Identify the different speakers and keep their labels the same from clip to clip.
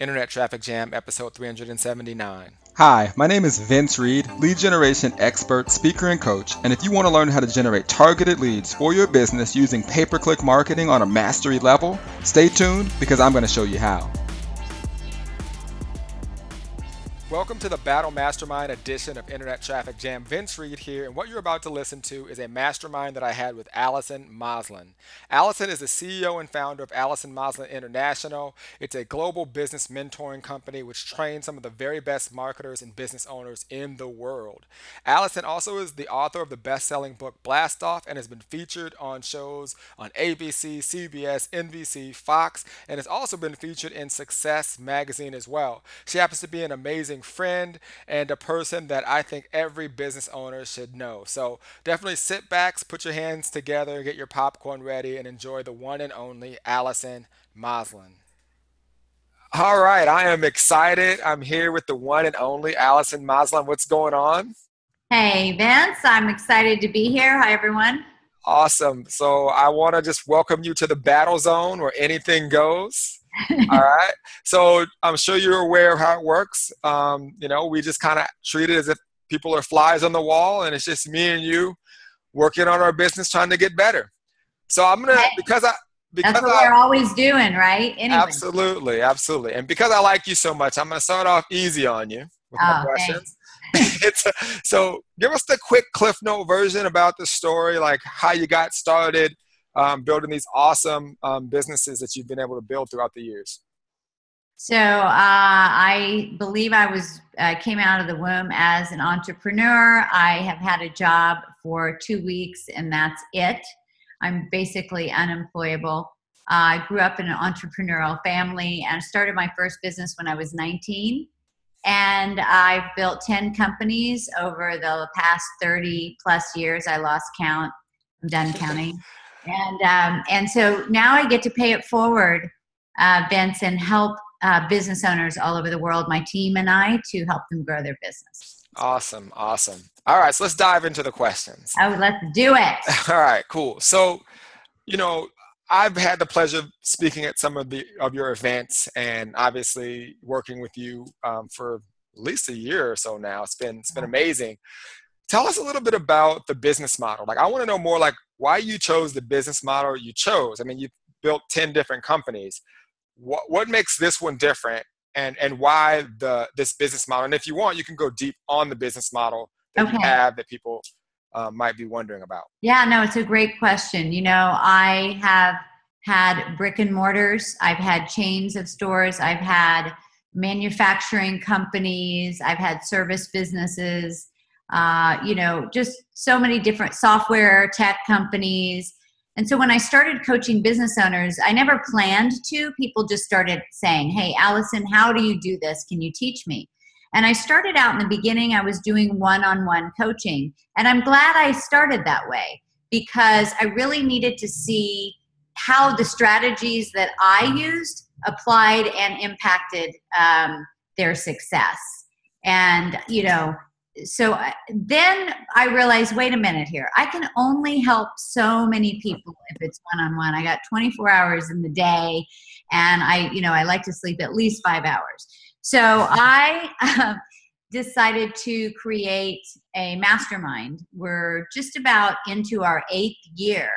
Speaker 1: Internet Traffic Jam, episode 379.
Speaker 2: Hi, my name is Vince Reed, lead generation expert, speaker, and coach. And if you want to learn how to generate targeted leads for your business using pay per click marketing on a mastery level, stay tuned because I'm going to show you how.
Speaker 1: Welcome to the Battle Mastermind edition of Internet Traffic Jam. Vince Reed here, and what you're about to listen to is a mastermind that I had with Allison Maslan. Allison is the CEO and founder of Allison Maslan International. It's a global business mentoring company which trains some of the very best marketers and business owners in the world. Allison also is the author of the best selling book Blast Off and has been featured on shows on ABC, CBS, NBC, Fox, and has also been featured in Success magazine as well. She happens to be an amazing amazing friend and a person that I think every business owner should know. So definitely sit back, put your hands together, get your popcorn ready, and enjoy the one and only Allison Maslan. All right, I am excited. I'm here with the one and only Allison Maslan. What's going on?
Speaker 3: Hey, Vince. I'm excited to be here. Hi, everyone.
Speaker 1: Awesome. So I want to just welcome you to the battle zone where anything goes. All right. So I'm sure you're aware of how it works. Um, you know, we just kind of treat it as if people are flies on the wall, and it's just me and you working on our business, trying to get better. So I'm gonna because I because
Speaker 3: That's what I, we're always doing, right?
Speaker 1: Anyway. Absolutely, absolutely. And because I like you so much, I'm gonna start off easy on you with my oh, questions. it's a, so give us the quick cliff note version about the story, like how you got started um, building these awesome um, businesses that you've been able to build throughout the years?
Speaker 3: So uh, I believe I was uh, came out of the womb as an entrepreneur. I have had a job for two weeks, and that's it. I'm basically unemployable. Uh, I grew up in an entrepreneurial family and started my first business when I was 19. And I've built 10 companies over the past 30 plus years. I lost count. I'm done counting and um, and so now I get to pay it forward, uh, Vince, and help uh, business owners all over the world, my team and I, to help them grow their business.
Speaker 1: Awesome, awesome. All right, so let's dive into the questions.
Speaker 3: Oh, let's do it.
Speaker 1: all right, cool. So, you know, I've had the pleasure of speaking at some of the of your events, and obviously working with you um, for at least a year or so now. It's been it's been amazing. Tell us a little bit about the business model. Like, I want to know more like why you chose the business model you chose. I mean, you built 10 different companies. What, what makes this one different and, and why the, this business model? And if you want, you can go deep on the business model that okay. you have that people uh, might be wondering about.
Speaker 3: Yeah, no, it's a great question. You know, I have had brick and mortars, I've had chains of stores, I've had manufacturing companies, I've had service businesses uh, you know, just so many different software tech companies. And so when I started coaching business owners, I never planned to. People just started saying, Hey, Allison, how do you do this? Can you teach me? And I started out in the beginning, I was doing one on one coaching. And I'm glad I started that way because I really needed to see how the strategies that I used applied and impacted um, their success. And, you know, so then I realized, wait a minute here. I can only help so many people if it's one on one. I got 24 hours in the day, and I, you know, I like to sleep at least five hours. So I uh, decided to create a mastermind. We're just about into our eighth year,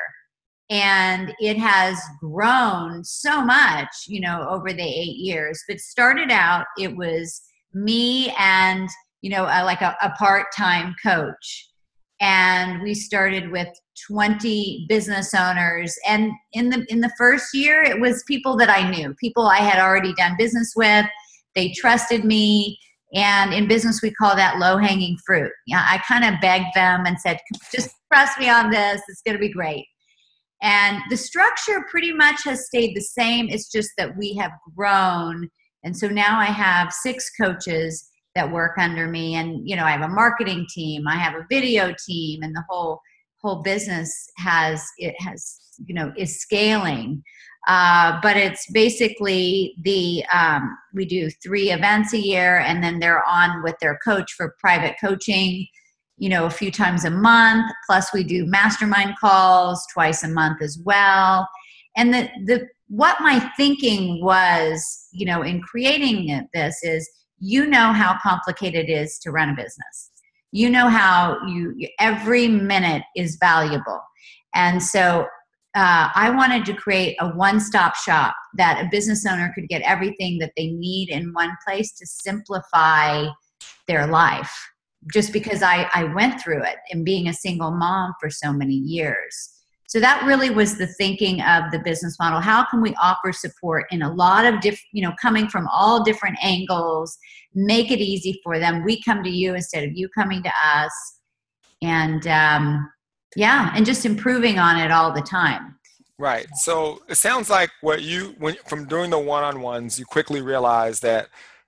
Speaker 3: and it has grown so much, you know, over the eight years. But started out, it was me and you know, uh, like a, a part-time coach. And we started with 20 business owners. And in the in the first year, it was people that I knew, people I had already done business with. They trusted me. And in business, we call that low hanging fruit. Yeah, I kind of begged them and said, just trust me on this. It's going to be great. And the structure pretty much has stayed the same. It's just that we have grown. And so now I have six coaches that work under me. And you know i have a marketing team i have a video team and the whole whole business has it has you know is scaling. Uh, but it's basically the um, we do three events a year and then they're on with their coach for private coaching you know a few times a month. Plus we do mastermind calls twice a month as well. And the the what my thinking was, you know, in creating this is you know how complicated it is to run a business. You know how you every minute is valuable. And so uh, I wanted to create a one stop shop that a business owner could get everything that they need in one place to simplify their life. Just because I, I went through it and being a single mom for so many years. So that really was the thinking of the business model. How can we offer support in a lot of different, you know, coming from all different angles, make it easy for them. We come to you instead of you coming to us. And um, yeah, and just improving on it all the time.
Speaker 1: Right. So it sounds like what you, when from doing the one on ones, you quickly realized that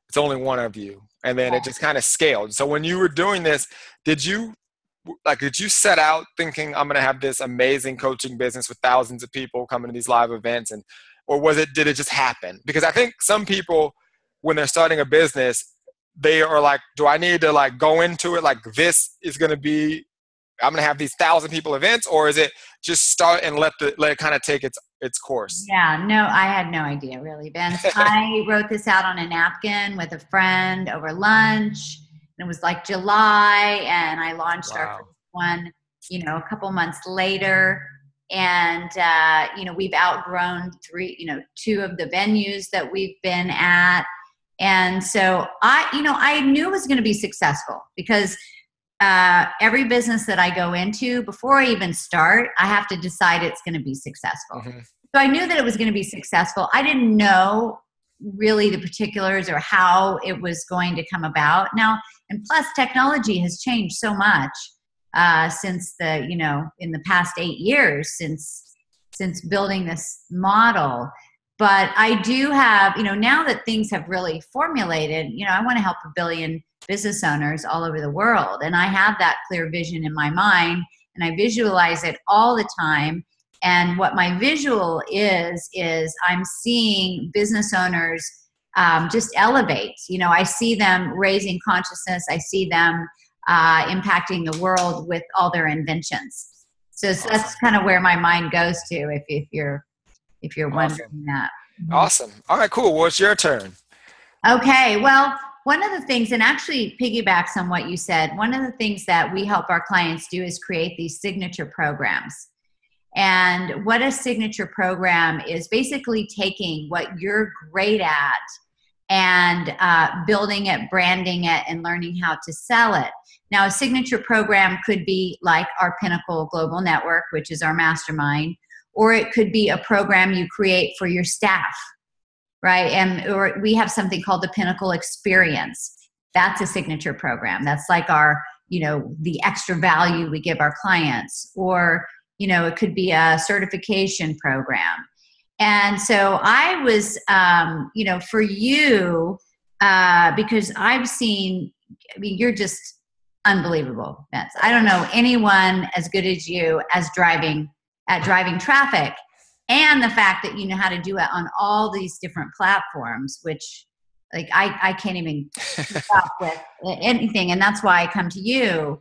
Speaker 1: it's only one of you. And then it just kind of scaled. So when you were doing this, did you like did you set out thinking i'm going to have this amazing coaching business with thousands of people coming to these live events and or was it did it just happen? Because i think some people when they're starting a business they are like do i need to like go into it like this is going to be i'm going to have these thousand people events or is it just start and let the let it kind of take its its course?
Speaker 3: Yeah no i had no idea really ben i wrote this out on a napkin with a friend over lunch it was like July, and I launched wow. our one, you know, a couple months later. And uh, you know, we've outgrown three, you know, two of the venues that we've been at. And so I, you know, I knew it was going to be successful because uh, every business that I go into, before I even start, I have to decide it's going to be successful. Mm-hmm. So I knew that it was going to be successful. I didn't know really the particulars or how it was going to come about. Now, and plus, technology has changed so much uh, since the you know in the past eight years since since building this model. But I do have you know now that things have really formulated. You know, I want to help a billion business owners all over the world, and I have that clear vision in my mind, and I visualize it all the time and what my visual is, is I'm seeing business owners um, just elevate. You know, I see them raising consciousness, I see them uh, impacting the world with all their inventions. So, so that's kind of where my mind goes to if, if you're if you're wondering
Speaker 1: awesome.
Speaker 3: that.
Speaker 1: Mm-hmm. Awesome. All right, cool. Well, it's your turn.
Speaker 3: Okay. Well, one of the things, and actually piggybacks on what you said, one of the things that we help our clients do is create these signature programs. And what a signature program is basically taking what you're great at and uh, building it, branding it, and learning how to sell it. Now, a signature program could be like our Pinnacle Global Network, which is our mastermind, or it could be a program you create for your staff, right? And or we have something called the Pinnacle Experience. That's a signature program. That's like our, you know, the extra value we give our clients. Or you know it could be a certification program and so i was um, you know for you uh, because i've seen i mean you're just unbelievable Vince. i don't know anyone as good as you as driving at driving traffic and the fact that you know how to do it on all these different platforms which like i, I can't even stop with anything and that's why i come to you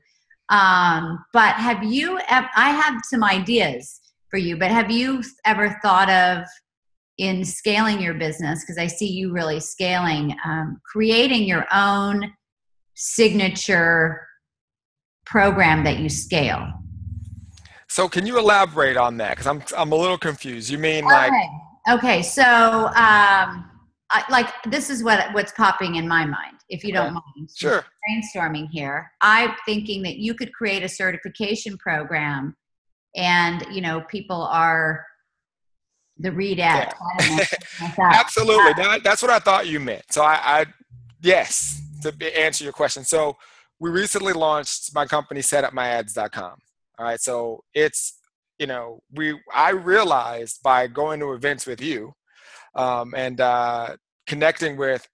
Speaker 3: um, but have you, I have some ideas for you, but have you ever thought of in scaling your business, because I see you really scaling, um, creating your own signature program that you scale?
Speaker 1: So can you elaborate on that? Because I'm, I'm a little confused. You mean like.
Speaker 3: Okay, okay. so um, I, like this is what what's popping in my mind if you don't mind
Speaker 1: sure
Speaker 3: brainstorming here i'm thinking that you could create a certification program and you know people are the read at.
Speaker 1: Yeah. absolutely. That, that's what i thought you meant. So I, I yes to answer your question. So we recently launched my company setupmyads.com all right. So it's you know we i realized by going to events with you um, and uh, connecting with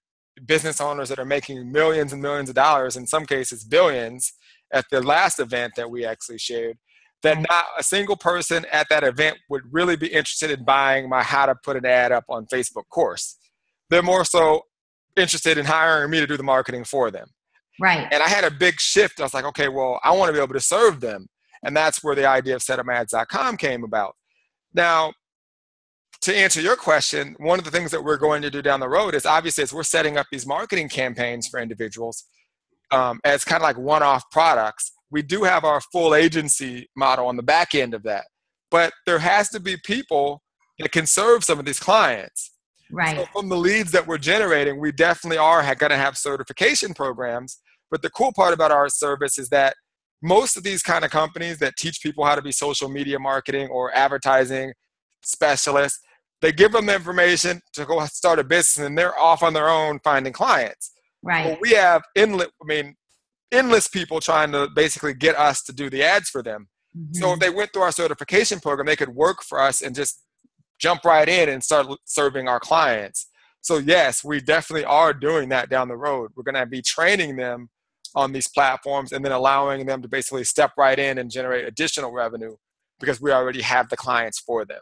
Speaker 1: business owners that are making millions and millions of dollars, in some cases billions, at the last event that we actually shared, that not a single person at that event would really be interested in buying my how to put an ad up on Facebook course. They're more so interested in hiring me to do the marketing for them.
Speaker 3: Right.
Speaker 1: And I had a big shift. I was like, okay, well, I want to be able to serve them. And that's where the idea of setupmyads.com came about. Now, to answer your question, one of the things that we're going to do down the road is obviously as we're setting up these marketing campaigns for individuals um, as kind of like one-off products. We do have our full agency model on the back end of that, but there has to be people that can serve some of these clients.
Speaker 3: Right.
Speaker 1: So from the leads that we're generating, we definitely are going to have certification programs. But the cool part about our service is that most of these kind of companies that teach people how to be social media marketing or advertising specialists, they give them the information to go start a business and they're off on their own finding clients.
Speaker 3: Right.
Speaker 1: Well, we have endless, I mean, endless people trying to basically get us to do the ads for them. Mm-hmm. So if they went through our certification program, they could work for us and just jump right in and start serving our clients. So yes, we definitely are doing that down the road. We're going to be training them on these platforms and then allowing them to basically step right in and generate additional revenue because we already have the clients for them.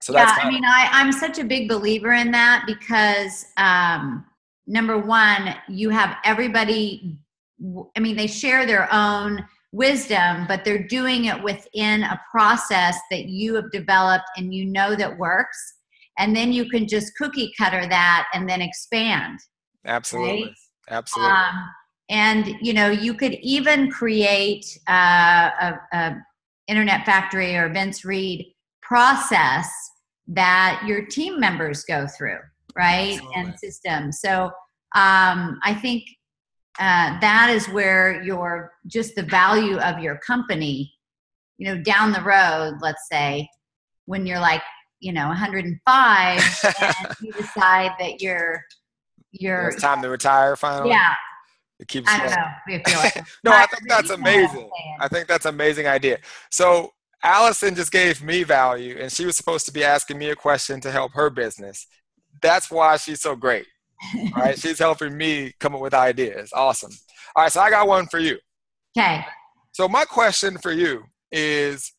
Speaker 3: So yeah, I mean, I, I'm such a big believer in that because um, number one, you have everybody. I mean, they share their own wisdom, but they're doing it within a process that you have developed and you know that works. And then you can just cookie cutter that and then expand.
Speaker 1: Absolutely. Right? Absolutely. Um,
Speaker 3: and you know, you could even create uh, a, a Internet Factory or Vince Reed process that your team members go through, right? Absolutely. And system. So um, I think uh, that is where your just the value of your company you know down the road let's say when you're like you know 105 and you decide that you're you're
Speaker 1: it's time to retire finally?
Speaker 3: Yeah.
Speaker 1: It keeps
Speaker 3: I don't know.
Speaker 1: Like, no i think that's amazing. i think that's amazing idea. So allison just gave me value and she was supposed to be asking me a question to help her business. That's why she's so great all right, she's helping me come up with ideas. Awesome. All right, so I got one for you.
Speaker 3: Okay.
Speaker 1: So my question for you is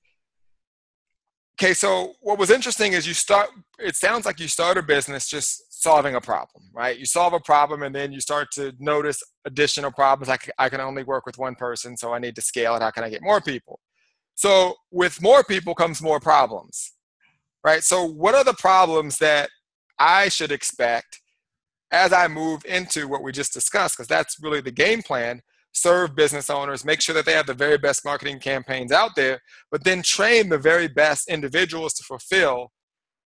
Speaker 1: okay, so what was interesting is you start it sounds like you start a business just solving a problem, right? You solve a problem and then you start to notice additional problems like I can only work with one person, so I need to scale it. How can I get more people? So with more people comes more problems. Right? So what are the problems that I should expect as I move into what we just discussed, because that's really the game plan, serve business owners, make sure that they have the very best marketing campaigns out there, but then train the very best individuals to fulfill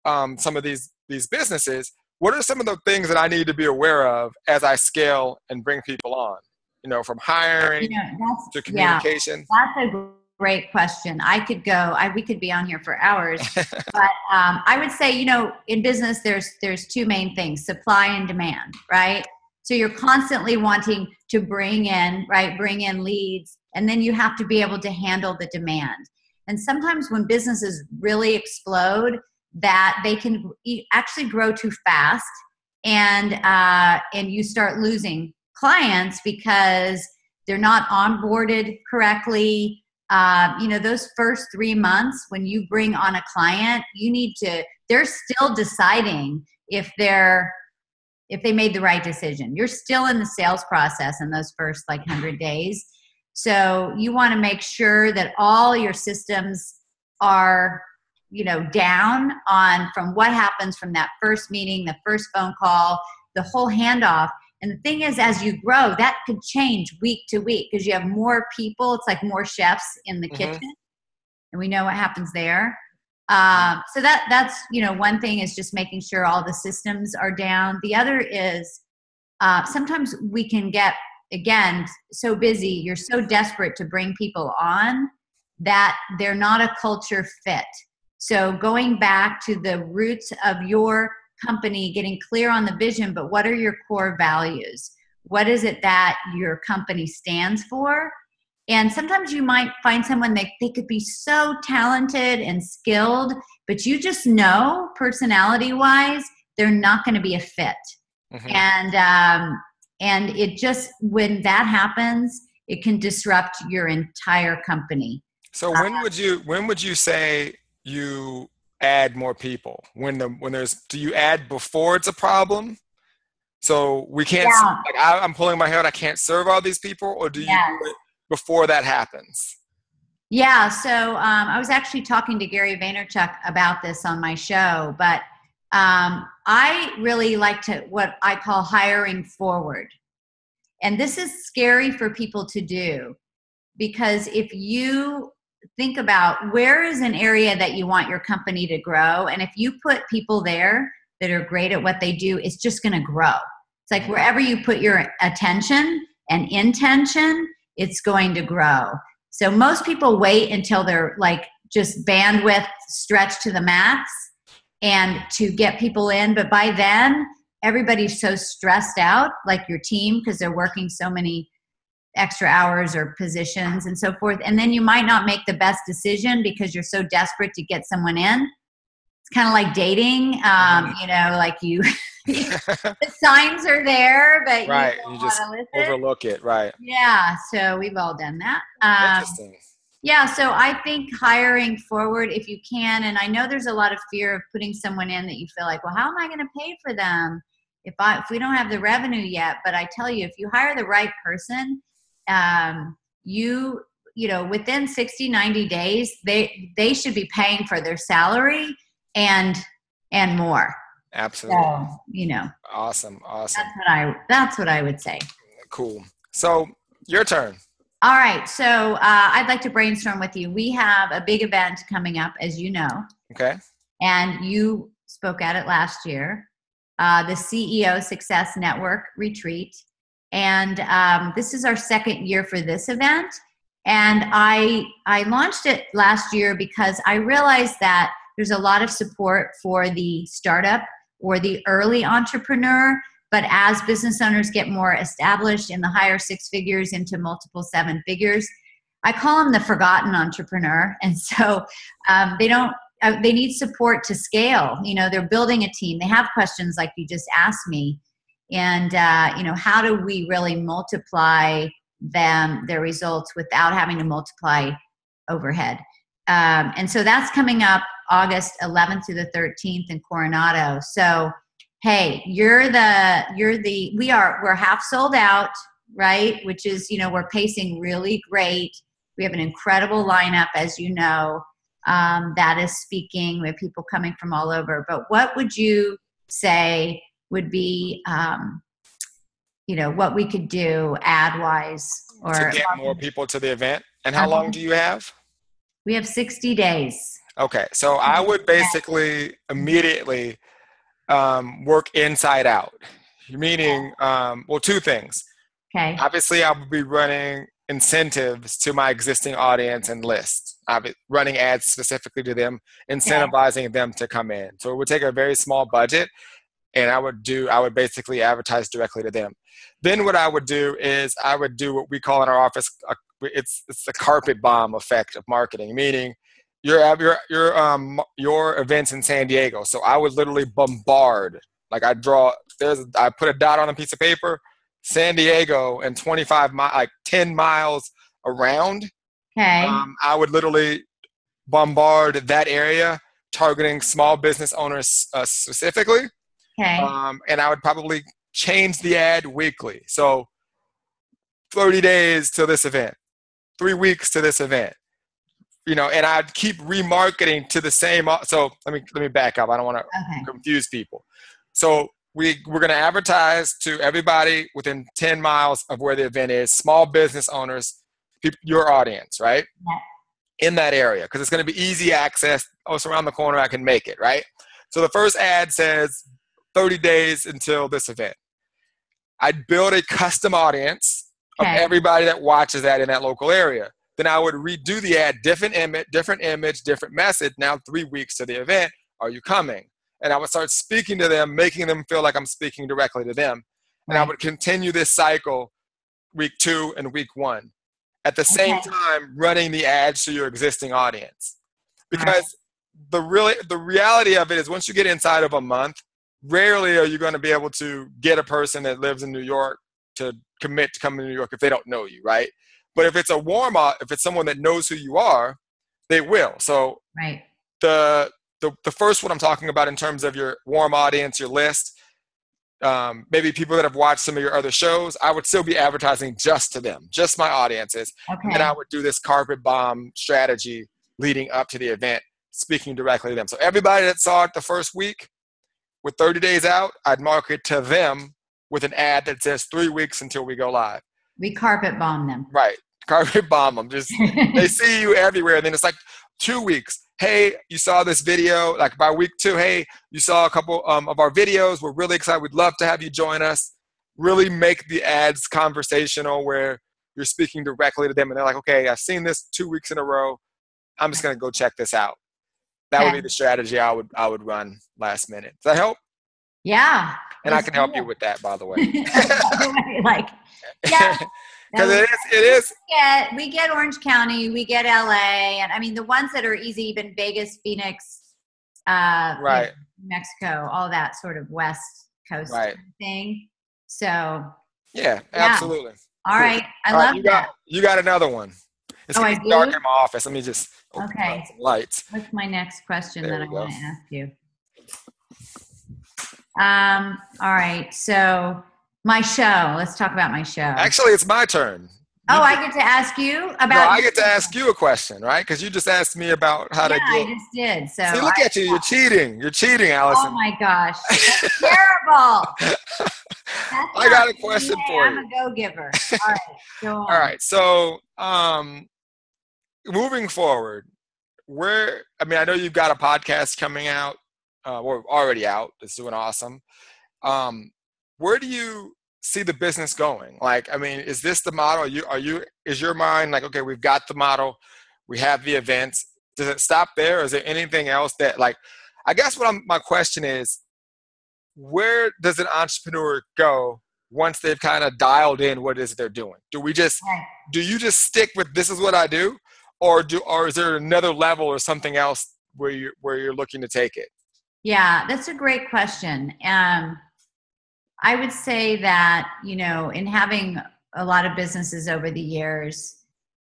Speaker 1: um, some of these these businesses. What are some of the things that I need to be aware of as I scale and bring people on? You know, from hiring you know, to communication.
Speaker 3: Yeah, that's a great question. I could go. I, we could be on here for hours, but um, I would say, you know, in business, there's there's two main things: supply and demand, right? So you're constantly wanting to bring in, right, bring in leads, and then you have to be able to handle the demand. And sometimes when businesses really explode, that they can actually grow too fast, and uh, and you start losing clients because they're not onboarded correctly uh, you know those first three months when you bring on a client you need to they're still deciding if they're if they made the right decision. You're still in the sales process in those first like 100 days. So you want to make sure that all your systems are you know down on from what happens from that first meeting the first phone call the whole handoff and the thing is, as you grow, that could change week to week because you have more people. It's like more chefs in the mm-hmm. kitchen, and we know what happens there. Um, so that that's you know one thing is just making sure all the systems are down. The other is uh, sometimes we can get again so busy. You're so desperate to bring people on that they're not a culture fit. So going back to the roots of your company getting clear on the vision, but what are your core values? What is it that your company stands for? And sometimes you might find someone that they could be so talented and skilled, but you just know personality wise, they're not going to be a fit. Mm-hmm. And, um, and it just, when that happens, it can disrupt your entire company.
Speaker 1: So when would you, when would you say you add more people when the when there's do you add before it's a problem so we can't yeah. like I, am pulling my hair out i can't serve all these people or do you do it before that happens
Speaker 3: Yeah, so um, I was actually talking to Gary Vaynerchuk about this on my show, but um, I really like to what I call hiring forward. And this is scary for people to do because if you think about where is an area that you want your company to grow, and if you put people there that are great at what they do, it's just going to grow. It's like wherever you put your attention and intention, it's going to grow. So most people wait until they're like just bandwidth stretched to the max and to get people in. But by then, everybody's so stressed out, like your team, because they're working so many extra hours or positions and so forth. And then you might not make the best decision because you're so desperate to get someone in. It's kind of like dating, um, you know, like you, the signs are there, but
Speaker 1: right, you, you just overlook it. Right.
Speaker 3: Yeah. So we've all done that. Um, Interesting. Yeah, so I think hiring forward if you can, and I know there's a lot of fear of putting someone in that you feel like, well, how am I going to pay for them if I if we don't have the revenue yet? But I tell you, if you hire the right person, um, you you know within 60 90 days they they should be paying for their salary and and more.
Speaker 1: Absolutely. So,
Speaker 3: you know.
Speaker 1: Awesome awesome.
Speaker 3: that's what i that's what i would say.
Speaker 1: Cool. So your turn.
Speaker 3: All right so uh, i'd like to brainstorm with you. We have a big event coming up as you know.
Speaker 1: Okay.
Speaker 3: And you spoke at it last year. Uh, the ceo success network retreat and um, this is our second year for this event. And i i launched it last year because i realized that there's a lot of support for the startup or the early entrepreneur. But as business owners get more established in the higher six figures into multiple seven figures i call them the forgotten entrepreneur. And so um, they don't uh, they need support to scale. You know they're building a team. They have questions like you just asked me and uh, you know how do we really multiply them their results without having to multiply overhead? Um, and so that's coming up august 11th through the 13th in coronado. So hey you're the you're the we are we're half sold out right? Which is you know we're pacing really great. We have an incredible lineup as you know. Um, that is speaking. We have people coming from all over. But what would you say would be um, you know what we could do ad wise or
Speaker 1: to get more people to the event? And how long uh-huh. do you have?
Speaker 3: We have 60 days.
Speaker 1: Okay so i would basically immediately um, work inside out. Meaning um, well two things.
Speaker 3: Okay.
Speaker 1: Obviously i would be running incentives to my existing audience and list. I'll be running ads specifically to them incentivizing okay. them to come in. So it would take a very small budget and I would do I would basically advertise directly to them. Then what I would do is I would do what we call in our office a, it's it's the carpet bomb effect of marketing, meaning your your your um your events in San Diego. So I would literally bombard like I draw there's I put a dot on a piece of paper, San Diego and 25 mi- like 10 miles around.
Speaker 3: Okay.
Speaker 1: Um, I would literally bombard that area targeting small business owners uh, specifically
Speaker 3: Okay.
Speaker 1: Um, and I would probably change the ad weekly. So 30 days to this event, three weeks to this event. You know, and I'd keep remarketing to the same. So let me let me back up. I don't want to okay. confuse people. So we we're going to advertise to everybody within 10 miles of where the event is, small business owners, people, your audience, right? Yeah. In that area, because it's going to be easy access. Oh, it's around the corner. I can make it, right? So the first ad says 30 days until this event. I'd build a custom audience okay. of everybody that watches that in that local area. Then I would redo the ad, different image, different image, different message. Now three weeks to the event, are you coming? And I would start speaking to them, making them feel like I'm speaking directly to them. And. I would continue this cycle week two and week one. At the same okay. time, running the ads to your existing audience. Because right. the really the reality of it is once you get inside of a month, rarely are you going to be able to get a person that lives in New York to commit to come to New York if they don't know you, right? But if it's a warm up, if it's someone that knows who you are, they will. So
Speaker 3: right.
Speaker 1: the the the first one I'm talking about in terms of your warm audience, your list, um, maybe people that have watched some of your other shows, I would still be advertising just to them, just my audiences.
Speaker 3: Okay.
Speaker 1: And I would do this carpet bomb strategy leading up to the event, speaking directly to them. So everybody that saw it the first week, with 30 days out, I'd market to them with an ad that says three weeks until we go live.
Speaker 3: we carpet bomb them.
Speaker 1: Right. Carpet bomb them. Just they see you everywhere. And then it's like two weeks. Hey, you saw this video. Like by week two, hey, you saw a couple um, of our videos. We're really excited. We'd love to have you join us. Really make the ads conversational where you're speaking directly to them and they're like, okay, I've seen this two weeks in a row. I'm just gonna go check this out. That would be the strategy I would I would run last minute. Does that help?
Speaker 3: yeah.
Speaker 1: And I can help
Speaker 3: it.
Speaker 1: you with that, by the way.
Speaker 3: like, yeah.
Speaker 1: Because it is, it is,
Speaker 3: we get we get Orange County, we get LA, and I mean the ones that are easy, even Vegas, Phoenix, uh,
Speaker 1: right,
Speaker 3: Mexico, all that sort of West Coast
Speaker 1: right.
Speaker 3: thing. So,
Speaker 1: Yeah, absolutely.
Speaker 3: all
Speaker 1: Cool.
Speaker 3: right, I
Speaker 1: All right,
Speaker 3: love
Speaker 1: you
Speaker 3: that.
Speaker 1: got you got another one. It's
Speaker 3: Oh,
Speaker 1: dark in my office. Let me just
Speaker 3: Okay.
Speaker 1: lights.
Speaker 3: What's my next question
Speaker 1: There
Speaker 3: that I
Speaker 1: go.
Speaker 3: want to ask you? Um, all right, so my show. Let's talk about my show.
Speaker 1: Actually, it's my turn.
Speaker 3: oh, I get to ask you about.
Speaker 1: No, I get to ask you a question, right? Because you just asked me about how
Speaker 3: yeah,
Speaker 1: to
Speaker 3: I just did. So
Speaker 1: See, look
Speaker 3: I-
Speaker 1: at you. You're cheating. You're cheating, Allison.
Speaker 3: Oh my gosh, that's terrible. That's
Speaker 1: I got a question
Speaker 3: me.
Speaker 1: for
Speaker 3: I'm
Speaker 1: you.
Speaker 3: a go-giver. All right, go on.
Speaker 1: All right. So, um, moving forward, where I mean, I know you've got a podcast coming out, uh, or already out. It's doing awesome. Um, where do you see the business going? Like, I mean, is this the model? Are you are you is your mind like, okay, we've got the model, we have the events. Does it stop there? Or is there anything else that like? I guess what I'm, my question is, where does an entrepreneur go once they've kind of dialed in what it is they're doing? Do we just do you just stick with this is what I do, or do or is there another level or something else where you where you're looking to take it?
Speaker 3: Yeah, that's a great question. Um, I would say that, you know, in having a lot of businesses over the years,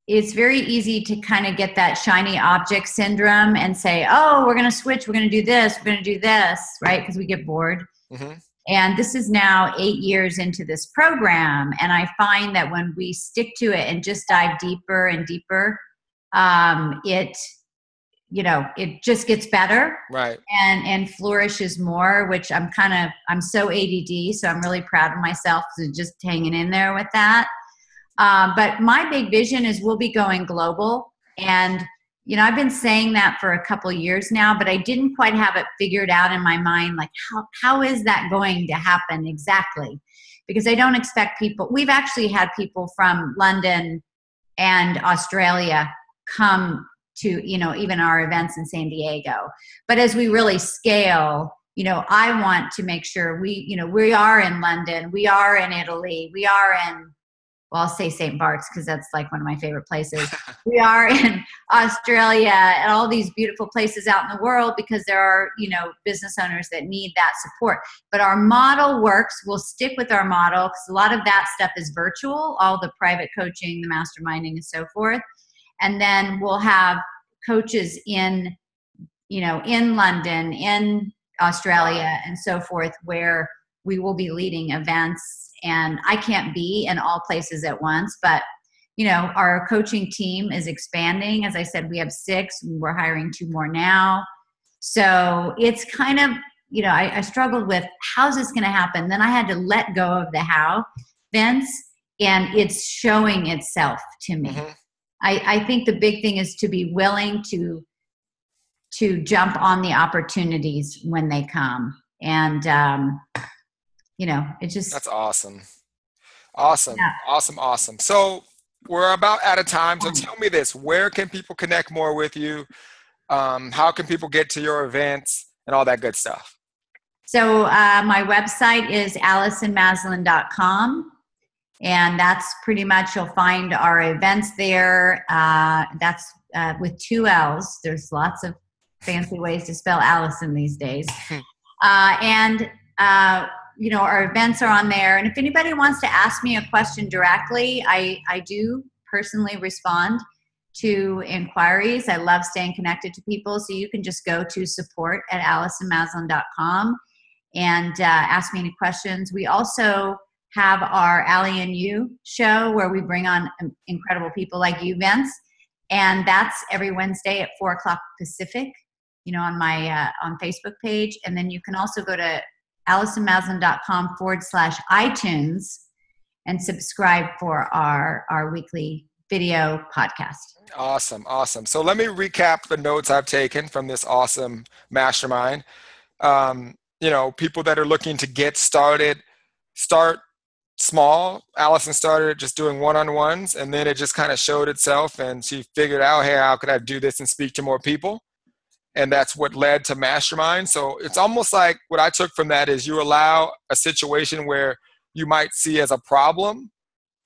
Speaker 3: it's very easy to kind of get that shiny object syndrome and say, oh, we're going to switch, we're going to do this, we're going to do this, right? Because we get bored.
Speaker 1: hmm
Speaker 3: And this is now eight years into this program. And I find that when we stick to it and just dive deeper and deeper, um, it, you know, it just gets better
Speaker 1: Right.
Speaker 3: and and flourishes more which i'm kind of i'm so add so i'm really proud of myself for just hanging in there with that. Um, but my big vision is we'll be going global. And you know i've been saying that for a couple years now but i didn't quite have it figured out in my mind like how, how is that going to happen exactly? Because i don't expect people we've actually had people from london and australia come to you know even our events in san diego. But as we really scale you know i want to make sure we you know we are in london we are in italy we are in well i'll say st bart's because that's like one of my favorite places. We are in australia and all these beautiful places out in the world because there are you know business owners that need that support. But our model works. We'll stick with our model because a lot of that stuff is virtual all the private coaching the masterminding and so forth and then we'll have coaches in you know in london in australia and so forth where we will be leading events. And i can't be in all places at once but you know our coaching team is expanding. As i said we have six we're hiring two more now. So it's kind of you know i, I struggled with how's this going to happen? Then i had to let go of the how vince and it's showing itself to me.
Speaker 1: Mhm.
Speaker 3: I, I think the big thing is to be willing to to jump on the opportunities when they come and um, you know it just
Speaker 1: That's awesome. Awesome.
Speaker 3: Yeah.
Speaker 1: Awesome. Awesome. So we're about out of time. So tell me this: Where can people connect more with you? Um, how can people get to your events and all that good stuff?
Speaker 3: so uh, my website is allisonmaslan.com and that's pretty much you'll find our events there uh, that's uh, with two l's. There's lots of fancy ways to spell allison these days. Uh, and uh, you know our events are on there. And if anybody wants to ask me a question directly i i do personally respond to inquiries. I love staying connected to people. So you can just go to support at allisonmaslan.com and uh, ask me any questions. We also have our Ali and You show where we bring on incredible people like you, Vince, and that's every Wednesday at four o'clock Pacific. You know, on my uh, on Facebook page, and then you can also go to AllisonMaslan.com forward slash iTunes and subscribe for our our weekly video podcast.
Speaker 1: Awesome, awesome. So let me recap the notes I've taken from this awesome mastermind. Um, you know, people that are looking to get started, start small. Allison started just doing one-on-ones, and then it just kind of showed itself, and she figured out, hey, how could I do this and speak to more people? And that's what led to mastermind. So it's almost like what I took from that is you allow a situation where you might see as a problem,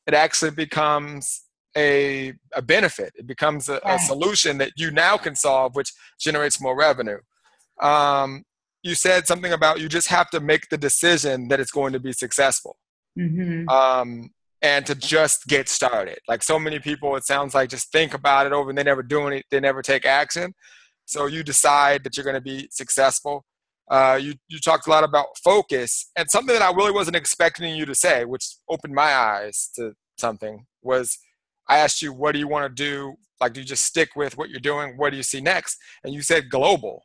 Speaker 1: it actually becomes a, a benefit. It becomes a, a solution that you now can solve, which generates more revenue. Um, you said something about you just have to make the decision that it's going to be successful. Mm-hmm. Um, and to just get started. Like so many people, it sounds like just think about it over and they never do it, they never take action. So you decide that you're going to be successful. Uh, you, you talked a lot about focus and something that I really wasn't expecting you to say, which opened my eyes to something was I asked you, what do you want to do? Like, do you just stick with what you're doing? What do you see next? And you said global.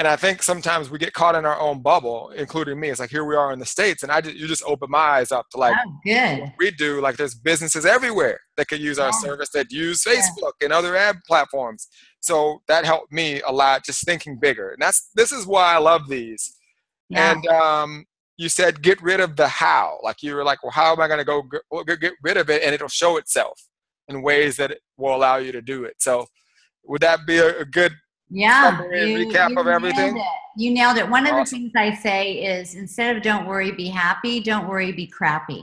Speaker 1: And I think sometimes we get caught in our own bubble, including me. It's like here we are in the states, and I just, you just open my eyes up to like
Speaker 3: oh, good.
Speaker 1: we do. Like there's businesses everywhere that could use our service that use Facebook yeah. and other ad platforms. So that helped me a lot, just thinking bigger. And that's this is why I love these. Yeah. And um, you said get rid of the how. Like you were like, well, how am I going to go get, get rid of it? And it'll show itself in ways that it will allow you to do it. So would that be a, a good
Speaker 3: yeah
Speaker 1: you, recap you of everything?
Speaker 3: Nailed you nailed it. One of the things I say is instead of don't worry, be happy, don't worry, be crappy.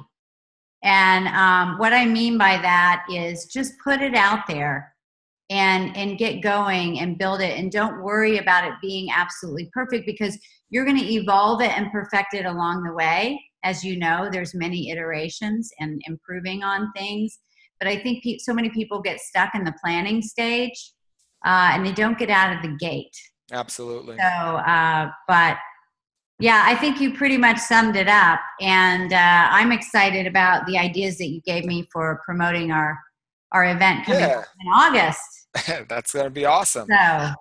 Speaker 3: And um, what I mean by that is just put it out there and and get going and build it and don't worry about it being absolutely perfect because you're going to evolve it and perfect it along the way as you know there's many iterations and improving on things but I think pe- so many people get stuck in the planning stage uh, and they don't get out of the gate.
Speaker 1: Absolutely.
Speaker 3: So, uh, but yeah, I think you pretty much summed it up. And uh, I'm excited about the ideas that you gave me for promoting our our event coming yeah. in August.
Speaker 1: That's going to be awesome.
Speaker 3: So,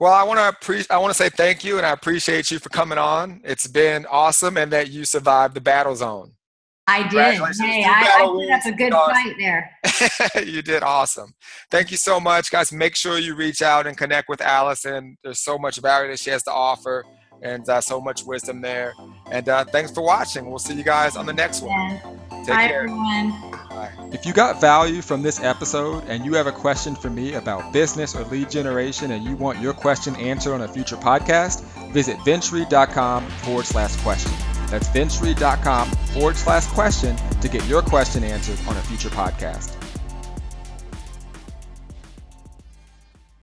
Speaker 1: well, I want to pre- I want to say thank you, and I appreciate you for coming on. It's been awesome, and that you survived the battle zone.
Speaker 3: I did. Hey, I, I put up a good fight there.
Speaker 1: you did awesome. Thank you so much, guys. Make sure you reach out and connect with Allison. There's so much value that she has to offer and uh, so much wisdom there. And uh, thanks for watching. We'll see you guys on the next one.
Speaker 3: Take Bye, care. everyone.
Speaker 2: If you got value from this episode and you have a question for me about business or lead generation and you want your question answered on a future podcast, visit vincereed.com forward slash question. That's vincereed.com forward slash question to get your question answered on a future podcast.